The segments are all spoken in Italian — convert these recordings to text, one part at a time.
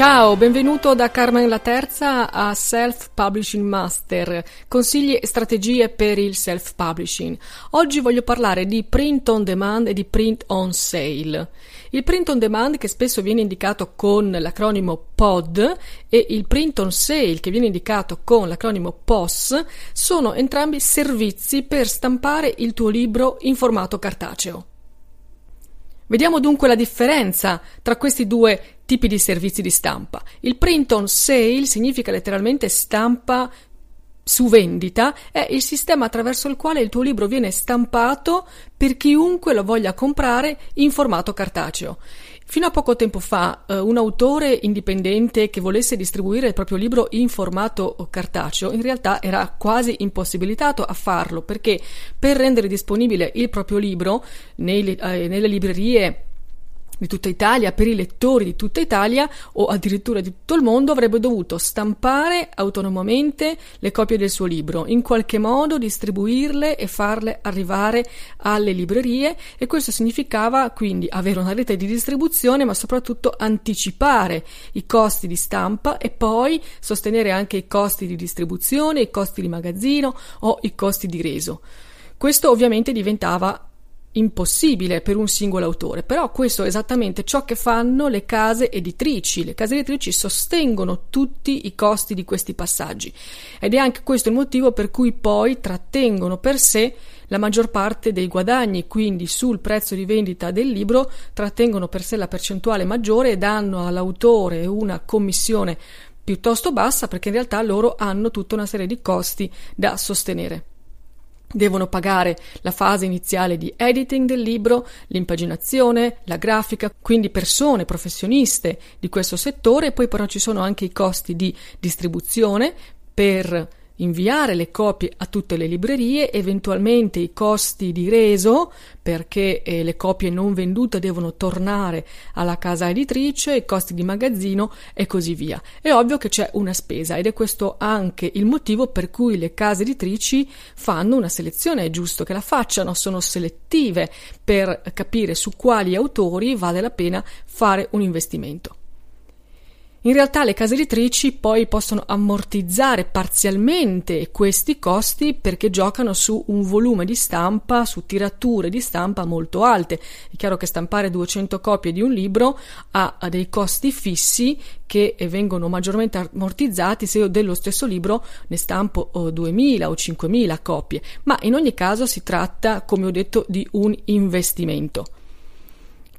Ciao, benvenuto da Carmen la Terza a Self Publishing Master, consigli e strategie per il self publishing. Oggi voglio parlare di print on demand e di print on sale. Il print on demand che spesso viene indicato con l'acronimo POD e il print on sale che viene indicato con l'acronimo POS sono entrambi servizi per stampare il tuo libro in formato cartaceo. Vediamo dunque la differenza tra questi due tipi di servizi di stampa. Il print on sale significa letteralmente stampa su vendita, è il sistema attraverso il quale il tuo libro viene stampato per chiunque lo voglia comprare in formato cartaceo. Fino a poco tempo fa, eh, un autore indipendente che volesse distribuire il proprio libro in formato cartaceo in realtà era quasi impossibilitato a farlo perché per rendere disponibile il proprio libro nei, eh, nelle librerie di tutta Italia, per i lettori di tutta Italia o addirittura di tutto il mondo, avrebbe dovuto stampare autonomamente le copie del suo libro, in qualche modo distribuirle e farle arrivare alle librerie e questo significava quindi avere una rete di distribuzione ma soprattutto anticipare i costi di stampa e poi sostenere anche i costi di distribuzione, i costi di magazzino o i costi di reso. Questo ovviamente diventava impossibile per un singolo autore, però questo è esattamente ciò che fanno le case editrici. Le case editrici sostengono tutti i costi di questi passaggi ed è anche questo il motivo per cui poi trattengono per sé la maggior parte dei guadagni, quindi sul prezzo di vendita del libro trattengono per sé la percentuale maggiore e danno all'autore una commissione piuttosto bassa perché in realtà loro hanno tutta una serie di costi da sostenere. Devono pagare la fase iniziale di editing del libro, l'impaginazione, la grafica, quindi persone professioniste di questo settore, poi però ci sono anche i costi di distribuzione per inviare le copie a tutte le librerie, eventualmente i costi di reso perché eh, le copie non vendute devono tornare alla casa editrice, i costi di magazzino e così via. È ovvio che c'è una spesa ed è questo anche il motivo per cui le case editrici fanno una selezione, è giusto che la facciano, sono selettive per capire su quali autori vale la pena fare un investimento. In realtà le case editrici poi possono ammortizzare parzialmente questi costi perché giocano su un volume di stampa, su tirature di stampa molto alte. È chiaro che stampare 200 copie di un libro ha, dei costi fissi che vengono maggiormente ammortizzati se io dello stesso libro ne stampo 2000 o 5000 copie, ma in ogni caso si tratta, come ho detto, di un investimento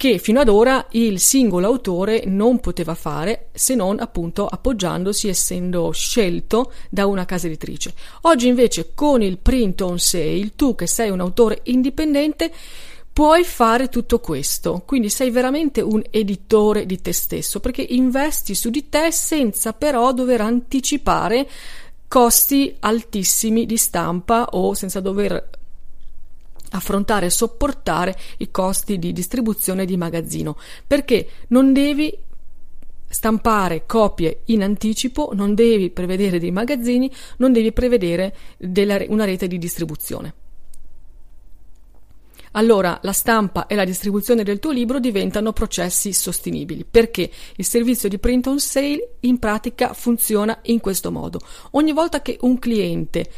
che fino ad ora il singolo autore non poteva fare se non appunto appoggiandosi essendo scelto da una casa editrice. Oggi invece con il print on sale tu che sei un autore indipendente puoi fare tutto questo, quindi sei veramente un editore di te stesso perché investi su di te senza però dover anticipare costi altissimi di stampa o senza dover affrontare e sopportare i costi di distribuzione di magazzino, perché non devi stampare copie in anticipo, non devi prevedere dei magazzini, non devi prevedere della, una rete di distribuzione. Allora la stampa e la distribuzione del tuo libro diventano processi sostenibili perché il servizio di print on sale in pratica funziona in questo modo. Ogni volta che un cliente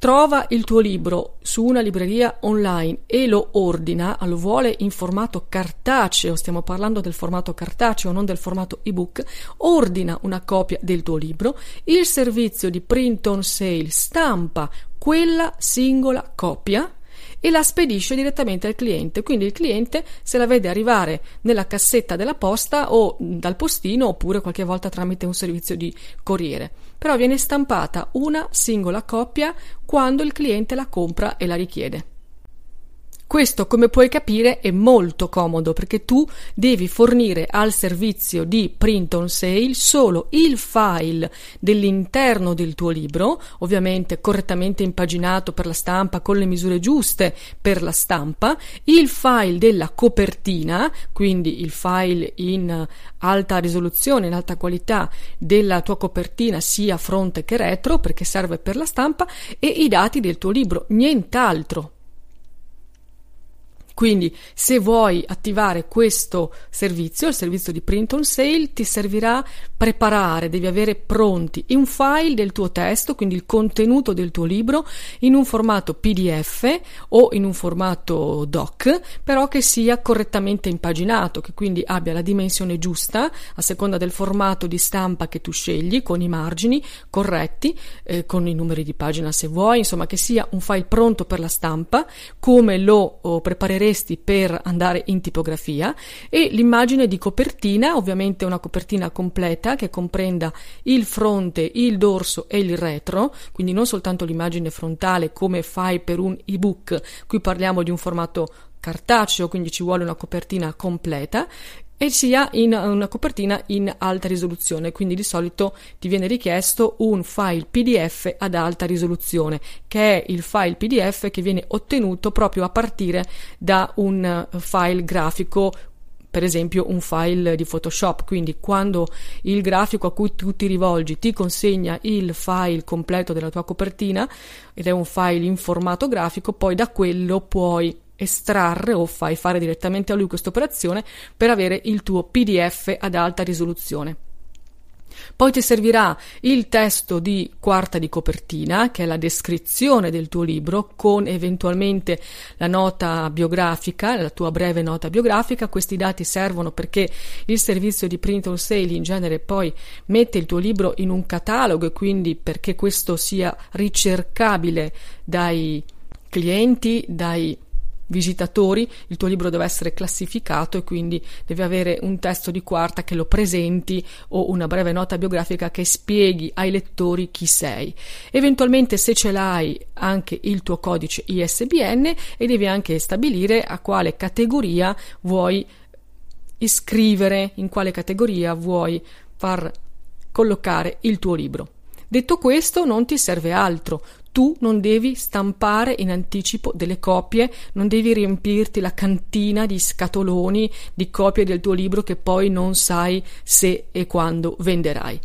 trova il tuo libro su una libreria online e lo ordina, lo vuole in formato cartaceo, stiamo parlando del formato cartaceo, non del formato ebook, ordina una copia del tuo libro, il servizio di print on sale stampa quella singola copia e la spedisce direttamente al cliente. Quindi il cliente se la vede arrivare nella cassetta della posta o dal postino oppure qualche volta tramite un servizio di corriere. Però viene stampata una singola copia quando il cliente la compra e la richiede. Questo, come puoi capire, è molto comodo perché tu devi fornire al servizio di print on sale solo il file dell'interno del tuo libro, ovviamente correttamente impaginato per la stampa con le misure giuste per la stampa, il file della copertina, quindi il file in alta risoluzione, in alta qualità della tua copertina sia fronte che retro perché serve per la stampa e i dati del tuo libro, nient'altro. Quindi se vuoi attivare questo servizio, il servizio di print on sale, ti servirà preparare, devi avere pronti un file del tuo testo, quindi il contenuto del tuo libro, in un formato PDF o in un formato doc, però che sia correttamente impaginato, che quindi abbia la dimensione giusta a seconda del formato di stampa che tu scegli, con i margini corretti, eh, con i numeri di pagina se vuoi, insomma che sia un file pronto per la stampa, come lo oh, prepareresti faresti per andare in tipografia e l'immagine di copertina, ovviamente una copertina completa che comprenda il fronte, il dorso e il retro, quindi non soltanto l'immagine frontale come fai per un ebook, qui parliamo di un formato cartaceo, quindi ci vuole una copertina completa e sia in una copertina in alta risoluzione, quindi di solito ti viene richiesto un file PDF ad alta risoluzione, che è il file PDF che viene ottenuto proprio a partire da un file grafico per esempio un file di Photoshop, quindi quando il grafico a cui tu ti rivolgi ti consegna il file completo della tua copertina ed è un file in formato grafico, poi da quello puoi estrarre o fai fare direttamente a lui questa operazione per avere il tuo PDF ad alta risoluzione. Poi ti servirà il testo di quarta di copertina, che è la descrizione del tuo libro, con eventualmente la nota biografica, la tua breve nota biografica. Questi dati servono perché il servizio di print on sale in genere poi mette il tuo libro in un catalogo e quindi perché questo sia ricercabile dai clienti, dai visitatori, il tuo libro deve essere classificato e quindi deve avere un testo di quarta che lo presenti o una breve nota biografica che spieghi ai lettori chi sei. Eventualmente se ce l'hai anche il tuo codice ISBN e devi anche stabilire a quale categoria vuoi iscrivere, in quale categoria vuoi far collocare il tuo libro. Detto questo, non ti serve altro. Tu non devi stampare in anticipo delle copie, non devi riempirti la cantina di scatoloni di copie del tuo libro che poi non sai se e quando venderai.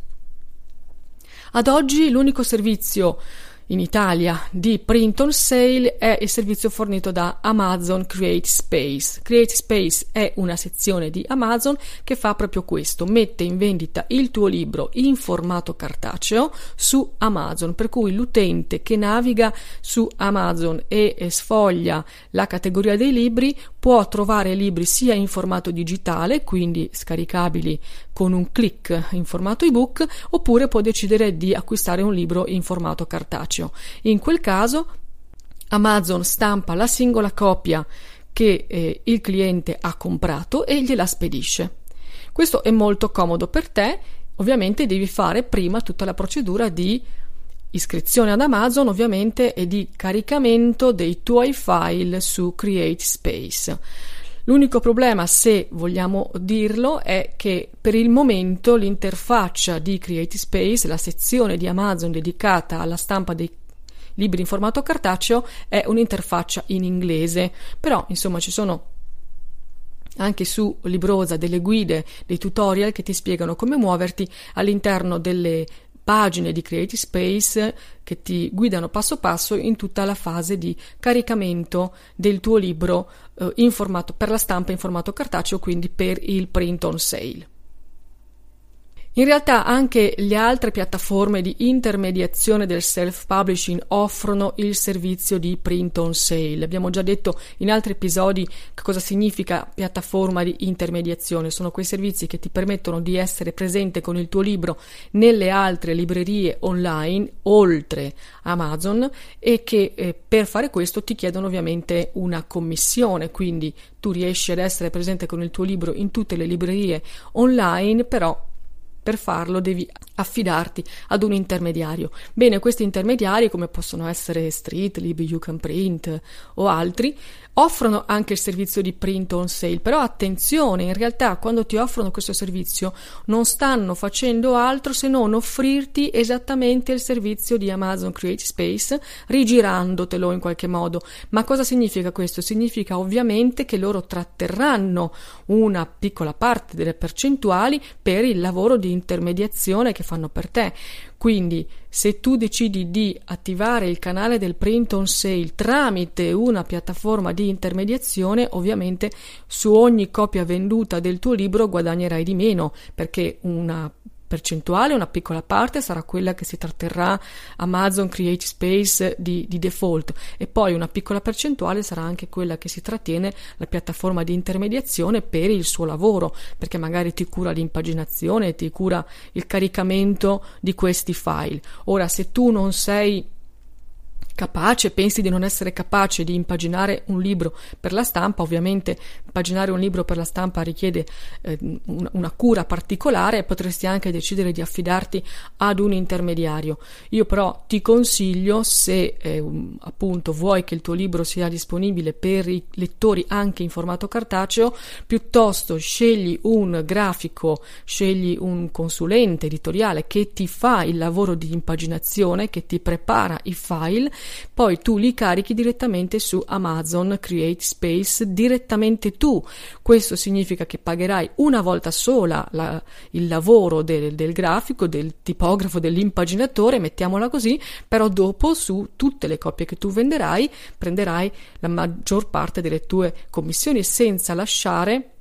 Ad oggi l'unico servizio in Italia di print on sale è il servizio fornito da Amazon Create Space. Create Space è una sezione di Amazon che fa proprio questo, mette in vendita il tuo libro in formato cartaceo su Amazon, per cui l'utente che naviga su Amazon e sfoglia la categoria dei libri può trovare libri sia in formato digitale, quindi scaricabili con un clic in formato ebook, oppure può decidere di acquistare un libro in formato cartaceo. In quel caso Amazon stampa la singola copia che eh, il cliente ha comprato e gliela spedisce. Questo è molto comodo per te, ovviamente devi fare prima tutta la procedura di iscrizione ad Amazon ovviamente e di caricamento dei tuoi file su Create Space. L'unico problema, se vogliamo dirlo, è che per il momento l'interfaccia di Creative Space, la sezione di Amazon dedicata alla stampa dei libri in formato cartaceo, è un'interfaccia in inglese. Però, insomma, ci sono anche su Librosa delle guide, dei tutorial che ti spiegano come muoverti all'interno delle pagine di Creative Space che ti guidano passo passo in tutta la fase di caricamento del tuo libro eh, formato, per la stampa in formato cartaceo, quindi per il print on sale. In realtà anche le altre piattaforme di intermediazione del self-publishing offrono il servizio di print on sale. Abbiamo già detto in altri episodi che cosa significa piattaforma di intermediazione. Sono quei servizi che ti permettono di essere presente con il tuo libro nelle altre librerie online oltre Amazon e che eh, per fare questo ti chiedono ovviamente una commissione, quindi tu riesci ad essere presente con il tuo libro in tutte le librerie online, però per farlo devi affidarti ad un intermediario. Bene, questi intermediari, come possono essere Streetlib, You Can Print o altri, offrono anche il servizio di print on sale, però attenzione, in realtà quando ti offrono questo servizio non stanno facendo altro se non offrirti esattamente il servizio di Amazon Create Space, rigirandotelo in qualche modo. Ma cosa significa questo? Significa ovviamente che loro tratterranno una piccola parte delle percentuali per il lavoro di intermediazione che fanno per te. Quindi, se tu decidi di attivare il canale del print on sale tramite una piattaforma di intermediazione, ovviamente su ogni copia venduta del tuo libro guadagnerai di meno, perché una percentuale, una piccola parte sarà quella che si tratterrà Amazon Create Space di, di, default e poi una piccola percentuale sarà anche quella che si trattiene la piattaforma di intermediazione per il suo lavoro, perché magari ti cura l'impaginazione, ti cura il caricamento di questi file. Ora, se tu non sei capace, pensi di non essere capace di impaginare un libro per la stampa, ovviamente impaginare un libro per la stampa richiede eh, una cura particolare e potresti anche decidere di affidarti ad un intermediario. Io però ti consiglio, se eh, appunto vuoi che il tuo libro sia disponibile per i lettori anche in formato cartaceo, piuttosto scegli un grafico, scegli un consulente editoriale che ti fa il lavoro di impaginazione, che ti prepara i file poi tu li carichi direttamente su Amazon Create Space direttamente tu. Questo significa che pagherai una volta sola la, il lavoro del, del grafico, del tipografo, dell'impaginatore, mettiamola così, però dopo su tutte le copie che tu venderai prenderai la maggior parte delle tue commissioni senza lasciare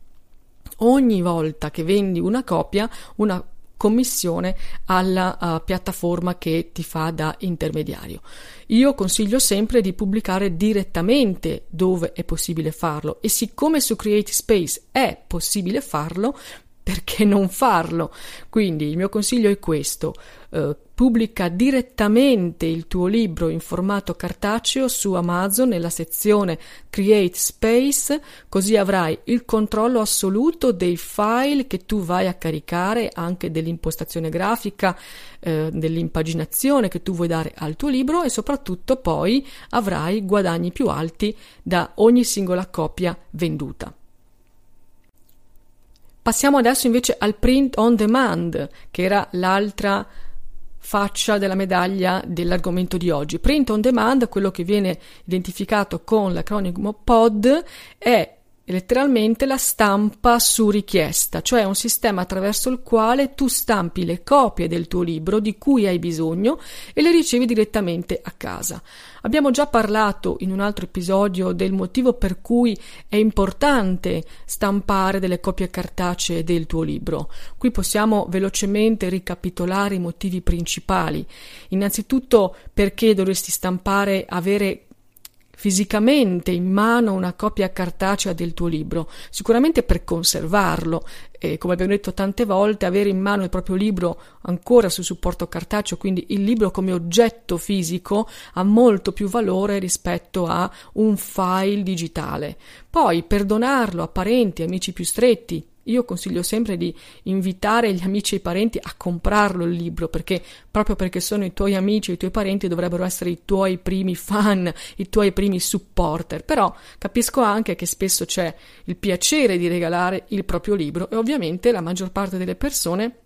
ogni volta che vendi una copia una commissione alla uh, piattaforma che ti fa da intermediario. Io consiglio sempre di pubblicare direttamente dove è possibile farlo e siccome su Create Space è possibile farlo, perché non farlo? Quindi il mio consiglio è questo: eh, pubblica direttamente il tuo libro in formato cartaceo su Amazon nella sezione Create Space, così avrai il controllo assoluto dei file che tu vai a caricare, anche dell'impostazione grafica, eh, dell'impaginazione che tu vuoi dare al tuo libro e soprattutto poi avrai guadagni più alti da ogni singola copia venduta. Passiamo adesso invece al print on demand, che era l'altra faccia della medaglia dell'argomento di oggi. Print on demand, quello che viene identificato con l'acronimo POD, è letteralmente la stampa su richiesta, cioè un sistema attraverso il quale tu stampi le copie del tuo libro di cui hai bisogno e le ricevi direttamente a casa. Abbiamo già parlato in un altro episodio del motivo per cui è importante stampare delle copie cartacee del tuo libro. Qui possiamo velocemente ricapitolare i motivi principali. Innanzitutto perché dovresti stampare, avere fisicamente in mano una copia cartacea del tuo libro, sicuramente per conservarlo e come abbiamo detto tante volte, avere in mano il proprio libro ancora su supporto cartaceo, quindi il libro come oggetto fisico, ha molto più valore rispetto a un file digitale. Poi per donarlo a parenti, amici più stretti, io consiglio sempre di invitare gli amici e i parenti a comprarlo il libro perché proprio perché sono i tuoi amici e i tuoi parenti dovrebbero essere i tuoi primi fan, i tuoi primi supporter. Però capisco anche che spesso c'è il piacere di regalare il proprio libro e ovviamente la maggior parte delle persone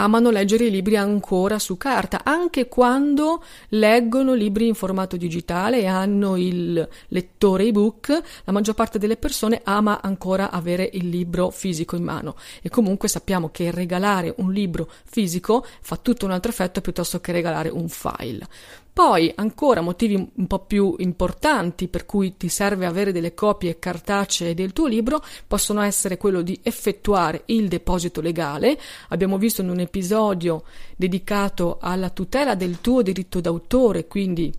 amano leggere i libri ancora su carta, anche quando leggono libri in formato digitale e hanno il lettore ebook, la maggior parte delle persone ama ancora avere il libro fisico in mano e comunque sappiamo che regalare un libro fisico fa tutto un altro effetto piuttosto che regalare un file. Poi ancora motivi un po' più importanti per cui ti serve avere delle copie cartacee del tuo libro possono essere quello di effettuare il deposito legale. Abbiamo visto in un episodio dedicato alla tutela del tuo diritto d'autore, quindi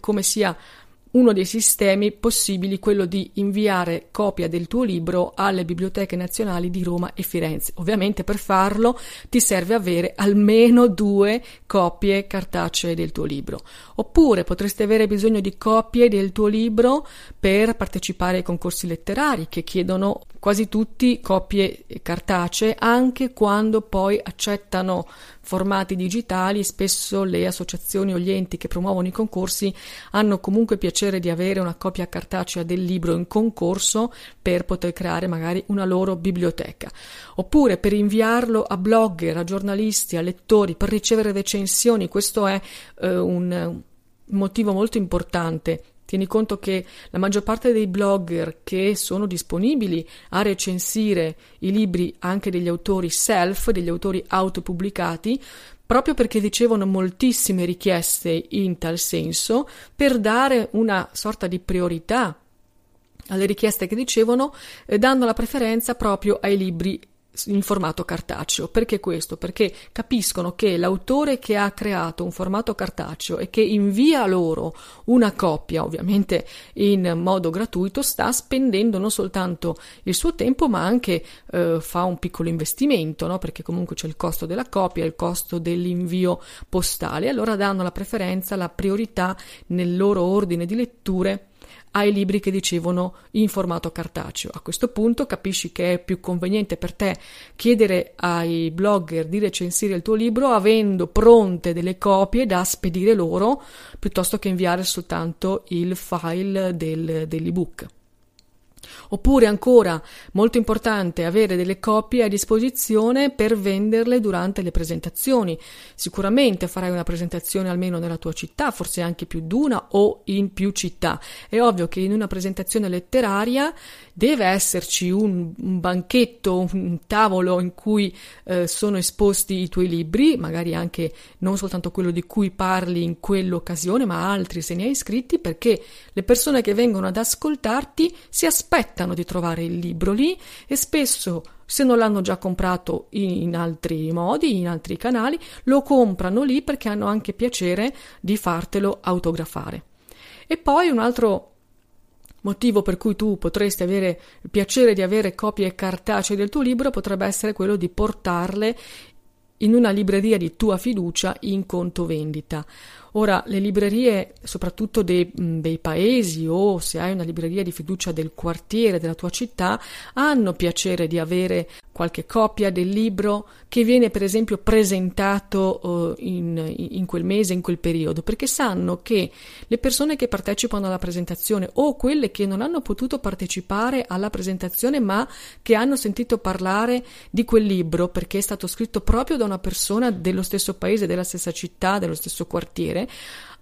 come sia uno dei sistemi possibili quello di inviare copia del tuo libro alle biblioteche nazionali di Roma e Firenze. Ovviamente per farlo ti serve avere almeno due copie cartacee del tuo libro. Oppure potresti avere bisogno di copie del tuo libro per partecipare ai concorsi letterari che chiedono quasi tutti copie cartacee anche quando poi accettano formati digitali, spesso le associazioni o gli enti che promuovono i concorsi hanno comunque piacere di avere una copia cartacea del libro in concorso per poter creare magari una loro biblioteca. Oppure per inviarlo a blogger, a giornalisti, a lettori, per ricevere recensioni, questo è eh, un motivo molto importante Tieni conto che la maggior parte dei blogger che sono disponibili a recensire i libri anche degli autori self, degli autori autopubblicati, proprio perché ricevono moltissime richieste in tal senso, per dare una sorta di priorità alle richieste che ricevono, eh, dando la preferenza proprio ai libri in formato cartaceo. Perché questo? Perché capiscono che l'autore che ha creato un formato cartaceo e che invia loro una copia, ovviamente in modo gratuito, sta spendendo non soltanto il suo tempo, ma anche eh, fa un piccolo investimento, no? perché comunque c'è il costo della copia, il costo dell'invio postale. Allora danno la preferenza, la priorità nel loro ordine di letture ai libri che ricevono in formato cartaceo. A questo punto capisci che è più conveniente per te chiedere ai blogger di recensire il tuo libro avendo pronte delle copie da spedire loro piuttosto che inviare soltanto il file del, dell'ebook. Oppure ancora, molto importante, avere delle copie a disposizione per venderle durante le presentazioni. Sicuramente farai una presentazione almeno nella tua città, forse anche più di una o in più città. È ovvio che in una presentazione letteraria deve esserci un, un banchetto, un tavolo in cui eh, sono esposti i tuoi libri, magari anche non soltanto quello di cui parli in quell'occasione, ma altri se ne hai scritti, perché le persone che vengono ad ascoltarti si aspettano di trovare il libro lì e spesso se non l'hanno già comprato in altri modi, in altri canali, lo comprano lì perché hanno anche piacere di fartelo autografare. E poi un altro motivo per cui tu potresti avere il piacere di avere copie cartacee del tuo libro potrebbe essere quello di portarle in una libreria di tua fiducia in conto vendita. Ora, le librerie, soprattutto dei, dei, paesi o se hai una libreria di fiducia del quartiere, della tua città, hanno piacere di avere qualche copia del libro che viene per esempio presentato uh, in, in, quel mese, in quel periodo, perché sanno che le persone che partecipano alla presentazione o quelle che non hanno potuto partecipare alla presentazione ma che hanno sentito parlare di quel libro perché è stato scritto proprio da una persona dello stesso paese, della stessa città, dello stesso quartiere,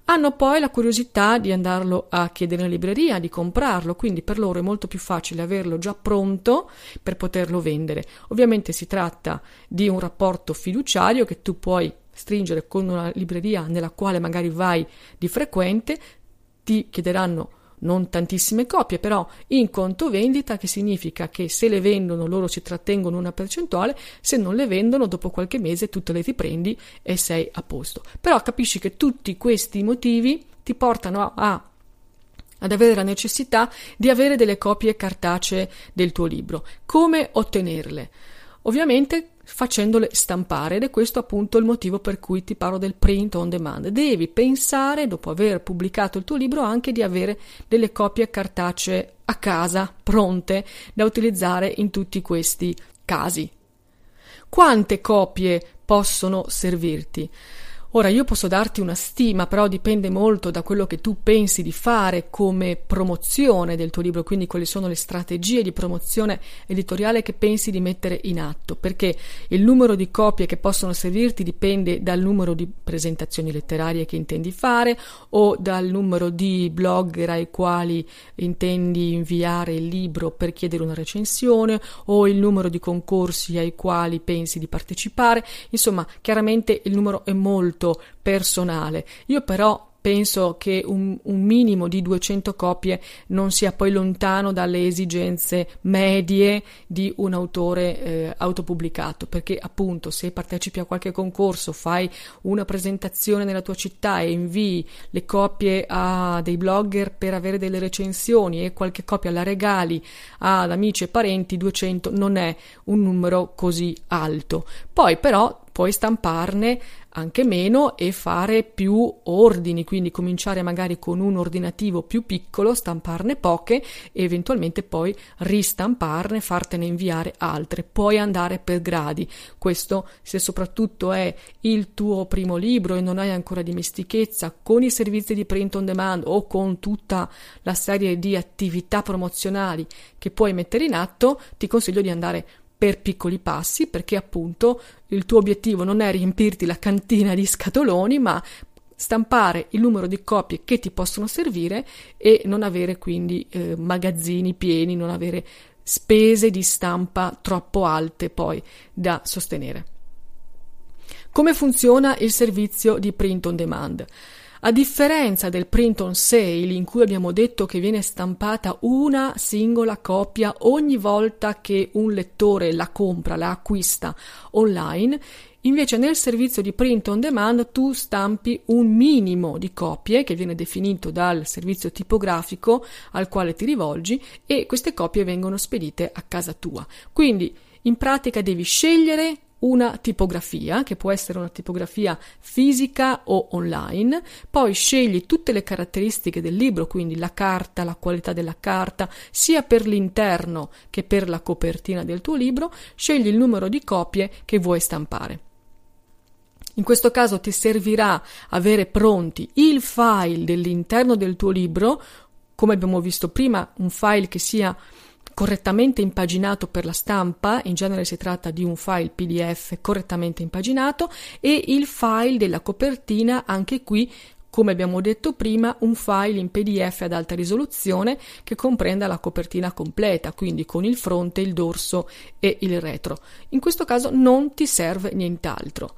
hanno poi la curiosità di andarlo a chiedere in libreria, di comprarlo, quindi per loro è molto più facile averlo già pronto per poterlo vendere. Ovviamente si tratta di un rapporto fiduciario che tu puoi stringere con una libreria nella quale magari vai di frequente, ti chiederanno non tantissime copie, però in conto vendita, che significa che se le vendono loro si trattengono una percentuale, se non le vendono dopo qualche mese tu te le riprendi e sei a posto. Però capisci che tutti questi motivi ti portano a, a ad avere la necessità di avere delle copie cartacee del tuo libro. Come ottenerle? Ovviamente facendole stampare ed è questo appunto il motivo per cui ti parlo del print on demand. Devi pensare, dopo aver pubblicato il tuo libro, anche di avere delle copie cartacee a casa, pronte da utilizzare in tutti questi casi. Quante copie possono servirti? Ora io posso darti una stima, però dipende molto da quello che tu pensi di fare come promozione del tuo libro, quindi quali sono le strategie di promozione editoriale che pensi di mettere in atto, perché il numero di copie che possono servirti dipende dal numero di presentazioni letterarie che intendi fare o dal numero di blogger ai quali intendi inviare il libro per chiedere una recensione o il numero di concorsi ai quali pensi di partecipare. Insomma, chiaramente il numero è molto personale. Io però penso che un, un, minimo di 200 copie non sia poi lontano dalle esigenze medie di un autore eh, autopubblicato, perché appunto se partecipi a qualche concorso, fai una presentazione nella tua città e invii le copie a dei blogger per avere delle recensioni e qualche copia la regali ad amici e parenti, 200 non è un numero così alto. Poi però puoi stamparne anche meno e fare più ordini, quindi cominciare magari con un ordinativo più piccolo, stamparne poche e eventualmente poi ristamparne, fartene inviare altre. Puoi andare per gradi. Questo se soprattutto è il tuo primo libro e non hai ancora dimestichezza con i servizi di print on demand o con tutta la serie di attività promozionali che puoi mettere in atto, ti consiglio di andare per piccoli passi, perché appunto il tuo obiettivo non è riempirti la cantina di scatoloni, ma stampare il numero di copie che ti possono servire e non avere quindi eh, magazzini pieni, non avere spese di stampa troppo alte poi da sostenere. Come funziona il servizio di print on demand? A differenza del print on sale, in cui abbiamo detto che viene stampata una singola copia ogni volta che un lettore la compra, la acquista online, Invece nel servizio di print on demand tu stampi un minimo di copie che viene definito dal servizio tipografico al quale ti rivolgi e queste copie vengono spedite a casa tua. Quindi in pratica devi scegliere una tipografia, che può essere una tipografia fisica o online, poi scegli tutte le caratteristiche del libro, quindi la carta, la qualità della carta, sia per l'interno che per la copertina del tuo libro, scegli il numero di copie che vuoi stampare. In questo caso ti servirà avere pronti il file dell'interno del tuo libro, come abbiamo visto prima, un file che sia correttamente impaginato per la stampa, in genere si tratta di un file PDF correttamente impaginato, e il file della copertina, anche qui come abbiamo detto prima, un file in PDF ad alta risoluzione che comprenda la copertina completa, quindi con il fronte, il dorso e il retro. In questo caso non ti serve nient'altro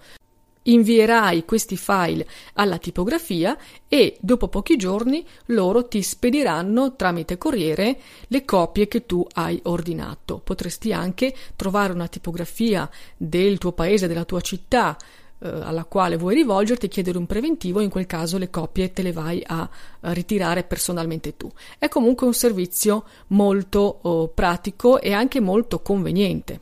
invierai questi file alla tipografia e dopo pochi giorni loro ti spediranno tramite corriere le copie che tu hai ordinato. Potresti anche trovare una tipografia del tuo paese, della tua città, eh, alla quale vuoi rivolgerti e chiedere un preventivo, in quel caso le copie te le vai a, ritirare personalmente tu. È comunque un servizio molto oh, pratico e anche molto conveniente.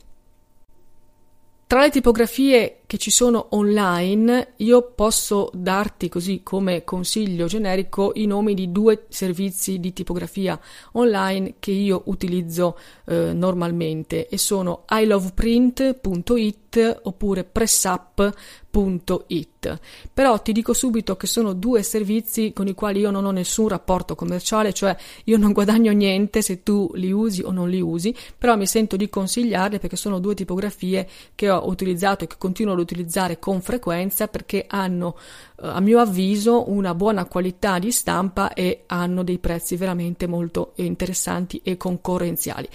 Tra le tipografie che ci sono online, io posso darti così come consiglio generico i nomi di due servizi di tipografia online che io utilizzo eh, normalmente e sono iloveprint.it oppure pressup.it. Però ti dico subito che sono due servizi con i quali io non ho nessun rapporto commerciale, cioè io non guadagno niente se tu li usi o non li usi, però mi sento di consigliarli perché sono due tipografie che ho utilizzato e che continuo ad utilizzare con frequenza perché hanno eh, a mio avviso una buona qualità di stampa e hanno dei prezzi veramente molto interessanti e concorrenziali.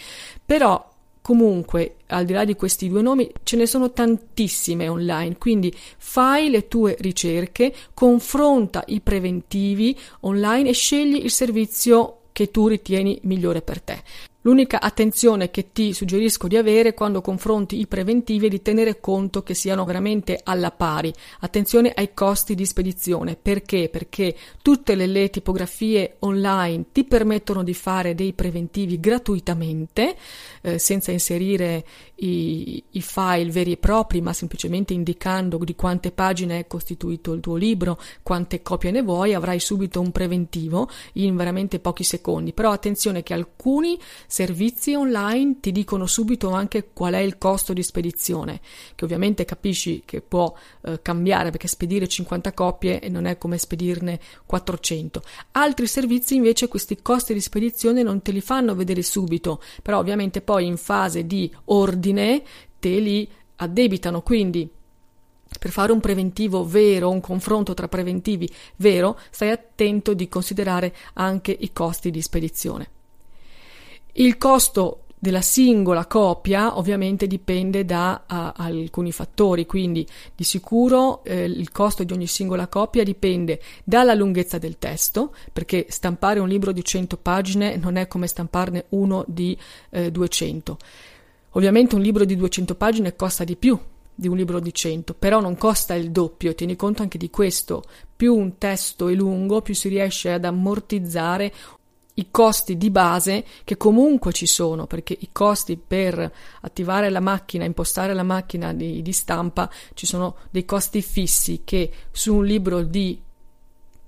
Però Comunque, al di là di questi due nomi, ce ne sono tantissime online, quindi fai le tue ricerche, confronta i preventivi online e scegli il servizio che tu ritieni migliore per te. L'unica attenzione che ti suggerisco di avere quando confronti i preventivi è di tenere conto che siano veramente alla pari. Attenzione ai costi di spedizione. Perché? Perché tutte le, le tipografie online ti permettono di fare dei preventivi gratuitamente, eh, senza inserire i, i, file veri e propri, ma semplicemente indicando di quante pagine è costituito il tuo libro, quante copie ne vuoi, avrai subito un preventivo in veramente pochi secondi. Però attenzione che alcuni servizi online ti dicono subito anche qual è il costo di spedizione, che ovviamente capisci che può eh, cambiare perché spedire 50 copie non è come spedirne 400. Altri servizi invece questi costi di spedizione non te li fanno vedere subito, però ovviamente poi in fase di ordine te li addebitano, quindi per fare un preventivo vero, un confronto tra preventivi vero, stai attento di considerare anche i costi di spedizione. Il costo della singola copia ovviamente dipende da a, alcuni fattori, quindi di sicuro eh, il costo di ogni singola copia dipende dalla lunghezza del testo, perché stampare un libro di 100 pagine non è come stamparne uno di eh, 200. Ovviamente un libro di 200 pagine costa di più di un libro di 100, però non costa il doppio, tieni conto anche di questo. Più un testo è lungo, più si riesce ad ammortizzare i costi di base che comunque ci sono, perché i costi per attivare la macchina, impostare la macchina di, di stampa, ci sono dei costi fissi che su un libro di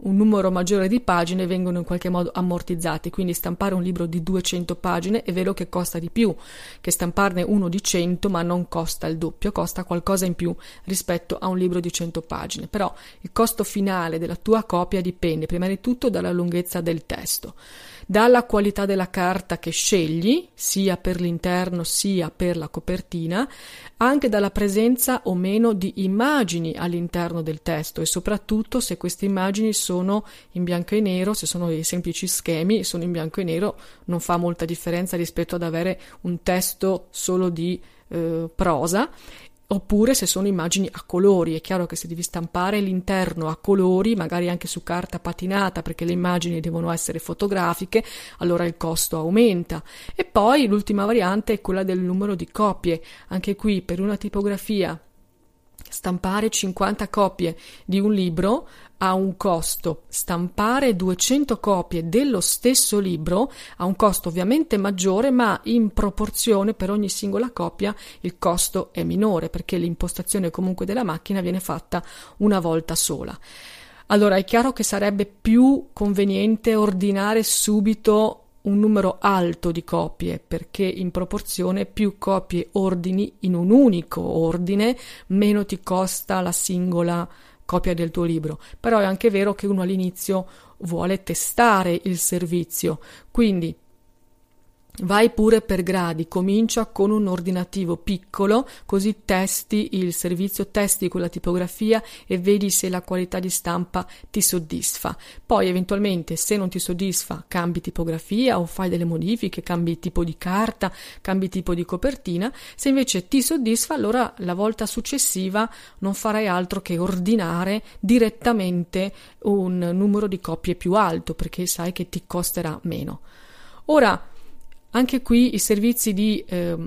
un numero maggiore di pagine vengono in qualche modo ammortizzati, quindi stampare un libro di 200 pagine è vero che costa di più che stamparne uno di 100, ma non costa il doppio, costa qualcosa in più rispetto a un libro di 100 pagine. Però il costo finale della tua copia dipende prima di tutto dalla lunghezza del testo dalla qualità della carta che scegli, sia per l'interno sia per la copertina, anche dalla presenza o meno di immagini all'interno del testo e soprattutto se queste immagini sono in bianco e nero, se sono dei semplici schemi sono in bianco e nero, non fa molta differenza rispetto ad avere un testo solo di eh, prosa Oppure se sono immagini a colori, è chiaro che se devi stampare l'interno a colori, magari anche su carta patinata, perché le immagini devono essere fotografiche, allora il costo aumenta. E poi l'ultima variante è quella del numero di copie. Anche qui per una tipografia stampare 50 copie di un libro ha un costo, stampare 200 copie dello stesso libro ha un costo ovviamente maggiore, ma in proporzione per ogni singola copia il costo è minore perché l'impostazione comunque della macchina viene fatta una volta sola. Allora è chiaro che sarebbe più conveniente ordinare subito un numero alto di copie perché in proporzione più copie ordini in un unico ordine meno ti costa la singola copia del tuo libro. Però è anche vero che uno all'inizio vuole testare il servizio. Quindi Vai pure per gradi, comincia con un ordinativo piccolo, così testi il servizio, testi quella tipografia e vedi se la qualità di stampa ti soddisfa. Poi eventualmente se non ti soddisfa cambi tipografia o fai delle modifiche, cambi tipo di carta, cambi tipo di copertina. Se invece ti soddisfa, allora la volta successiva non farai altro che ordinare direttamente un numero di copie più alto perché sai che ti costerà meno. Ora, anche qui i servizi di eh,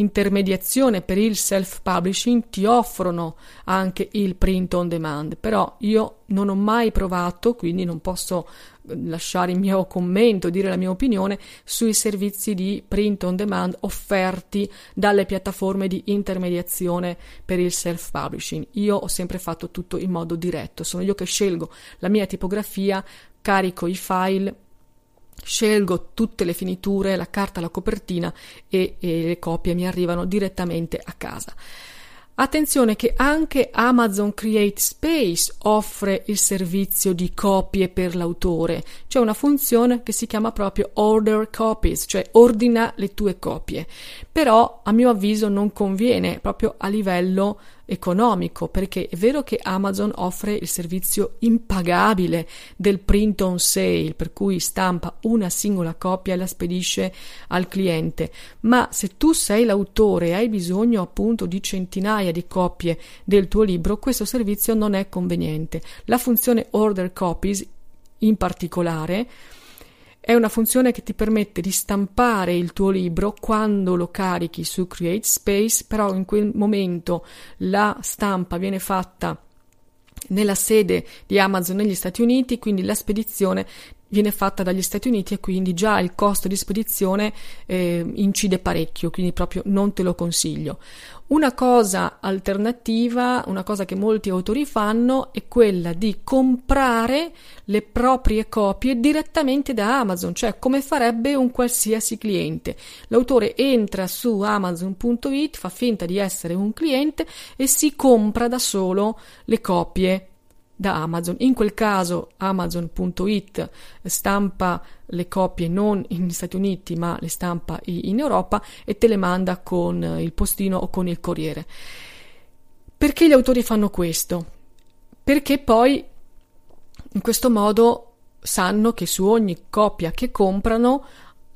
intermediazione per il self-publishing ti offrono anche il print on demand, però io non ho mai provato, quindi non posso eh, lasciare il mio commento, dire la mia opinione sui servizi di print on demand offerti dalle piattaforme di intermediazione per il self-publishing. Io ho sempre fatto tutto in modo diretto, sono io che scelgo la mia tipografia, carico i file Scelgo tutte le finiture, la carta, la copertina e, e le copie mi arrivano direttamente a casa. Attenzione che anche Amazon Create Space offre il servizio di copie per l'autore. C'è una funzione che si chiama proprio Order Copies, cioè ordina le tue copie. Però a mio avviso non conviene proprio a livello economico, perché è vero che Amazon offre il servizio impagabile del print on sale, per cui stampa una singola copia e la spedisce al cliente, ma se tu sei l'autore e hai bisogno appunto di centinaia di copie del tuo libro, questo servizio non è conveniente. La funzione order copies in particolare è una funzione che ti permette di stampare il tuo libro quando lo carichi su Create Space, però in quel momento la stampa viene fatta nella sede di Amazon negli Stati Uniti, quindi la spedizione viene fatta dagli Stati Uniti e quindi già il costo di spedizione eh, incide parecchio, quindi proprio non te lo consiglio. Una cosa alternativa, una cosa che molti autori fanno è quella di comprare le proprie copie direttamente da Amazon, cioè come farebbe un qualsiasi cliente. L'autore entra su amazon.it, fa finta di essere un cliente e si compra da solo le copie da Amazon. In quel caso Amazon.it stampa le copie non negli Stati Uniti ma le stampa in Europa e te le manda con il postino o con il corriere. Perché gli autori fanno questo? Perché poi in questo modo sanno che su ogni copia che comprano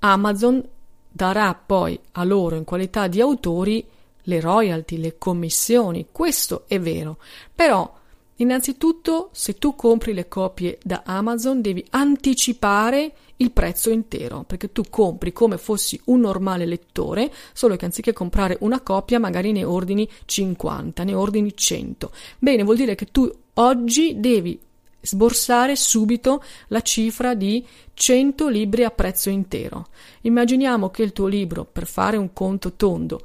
Amazon darà poi a loro in qualità di autori le royalty, le commissioni, questo è vero, però innanzitutto se tu compri le copie da Amazon devi anticipare il prezzo intero, perché tu compri come fossi un normale lettore, solo che anziché comprare una copia magari ne ordini 50, ne ordini 100. Bene, vuol dire che tu oggi devi sborsare subito la cifra di 100 libri a prezzo intero. Immaginiamo che il tuo libro, per fare un conto tondo,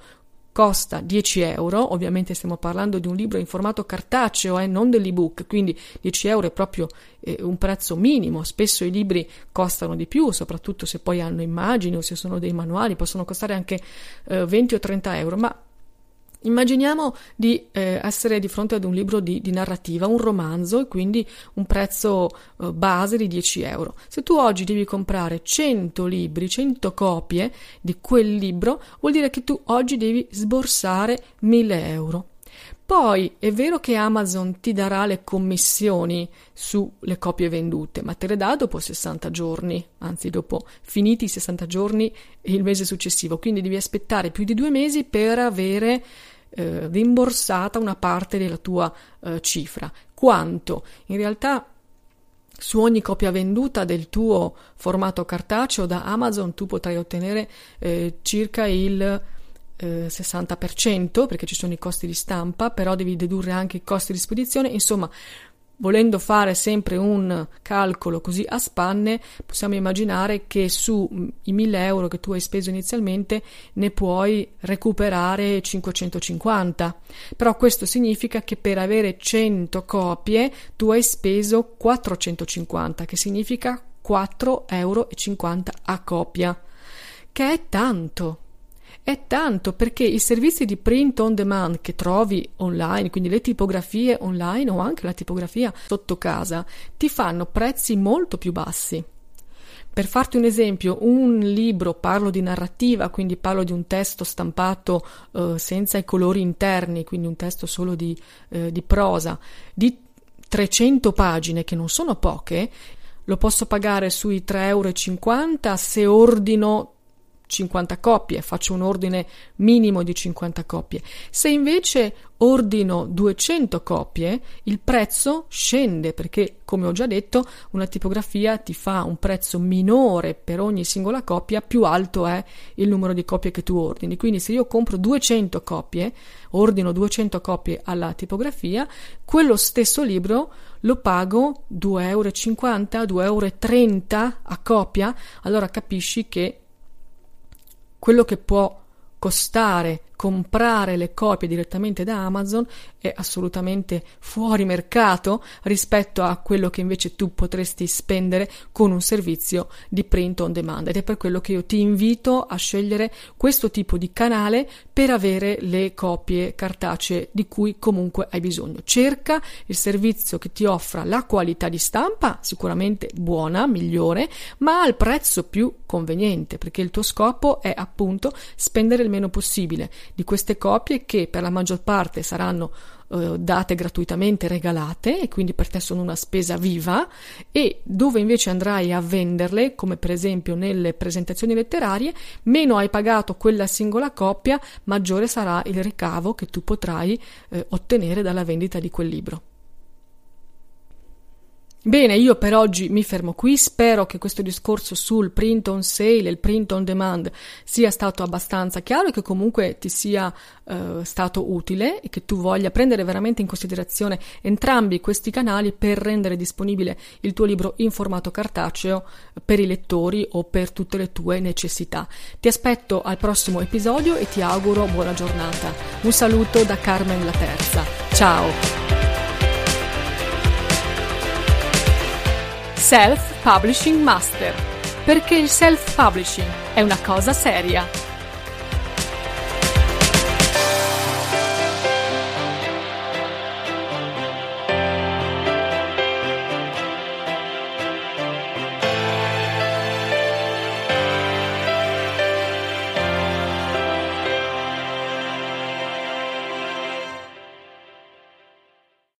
costa 10 euro, ovviamente stiamo parlando di un libro in formato cartaceo, eh, non dell'ebook, quindi 10 euro è proprio eh, un prezzo minimo, spesso i libri costano di più, soprattutto se poi hanno immagini o se sono dei manuali, possono costare anche eh, 20 o 30 euro, ma Immaginiamo di eh, essere di fronte ad un libro di, di, narrativa, un romanzo, e quindi un prezzo eh, base di 10 euro. Se tu oggi devi comprare 100 libri, 100 copie di quel libro, vuol dire che tu oggi devi sborsare 1000 euro. Poi è vero che Amazon ti darà le commissioni sulle copie vendute, ma te le dà dopo 60 giorni, anzi dopo finiti i 60 giorni il mese successivo, quindi devi aspettare più di due mesi per avere eh, rimborsata una parte della tua eh, cifra. Quanto? In realtà su ogni copia venduta del tuo formato cartaceo da Amazon tu potrai ottenere eh, circa il eh, 60% perché ci sono i costi di stampa, però devi dedurre anche i costi di spedizione, insomma Volendo fare sempre un calcolo così a spanne, possiamo immaginare che sui mm, 1000 euro che tu hai speso inizialmente ne puoi recuperare 550. Però questo significa che per avere 100 copie tu hai speso 450, che significa 4,50 euro a copia, che è tanto. È tanto perché i servizi di print on demand che trovi online, quindi le tipografie online o anche la tipografia sotto casa, ti fanno prezzi molto più bassi. Per farti un esempio, un libro, parlo di narrativa, quindi parlo di un testo stampato eh, senza i colori interni, quindi un testo solo di, eh, di prosa, di 300 pagine, che non sono poche, lo posso pagare sui 3,50 euro se ordino 50 coppie, faccio un ordine minimo di 50 coppie. Se invece ordino 200 coppie, il prezzo scende perché, come ho già detto, una tipografia ti fa un prezzo minore per ogni singola coppia, più alto è il numero di coppie che tu ordini. Quindi se io compro 200 coppie, ordino 200 coppie alla tipografia, quello stesso libro lo pago 2,50 euro, 2,30 euro a coppia, allora capisci che quello che può costare comprare le copie direttamente da Amazon è assolutamente fuori mercato rispetto a quello che invece tu potresti spendere con un servizio di print on demand ed è per quello che io ti invito a scegliere questo tipo di canale per avere le copie cartacee di cui comunque hai bisogno. Cerca il servizio che ti offra la qualità di stampa, sicuramente buona, migliore, ma al prezzo più conveniente, perché il tuo scopo è appunto spendere il meno possibile di queste copie che per la maggior parte saranno eh, date gratuitamente, regalate e quindi per te sono una spesa viva e dove invece andrai a venderle, come per esempio nelle presentazioni letterarie, meno hai pagato quella singola coppia, maggiore sarà il ricavo che tu potrai eh, ottenere dalla vendita di quel libro. Bene, io per oggi mi fermo qui, spero che questo discorso sul print on sale e il print on demand sia stato abbastanza chiaro e che comunque ti sia eh, stato utile e che tu voglia prendere veramente in considerazione entrambi questi canali per rendere disponibile il tuo libro in formato cartaceo per i lettori o per tutte le tue necessità. Ti aspetto al prossimo episodio e ti auguro buona giornata. Un saluto da Carmen la Terza. Ciao! Self Publishing Master, perché il self-publishing è una cosa seria.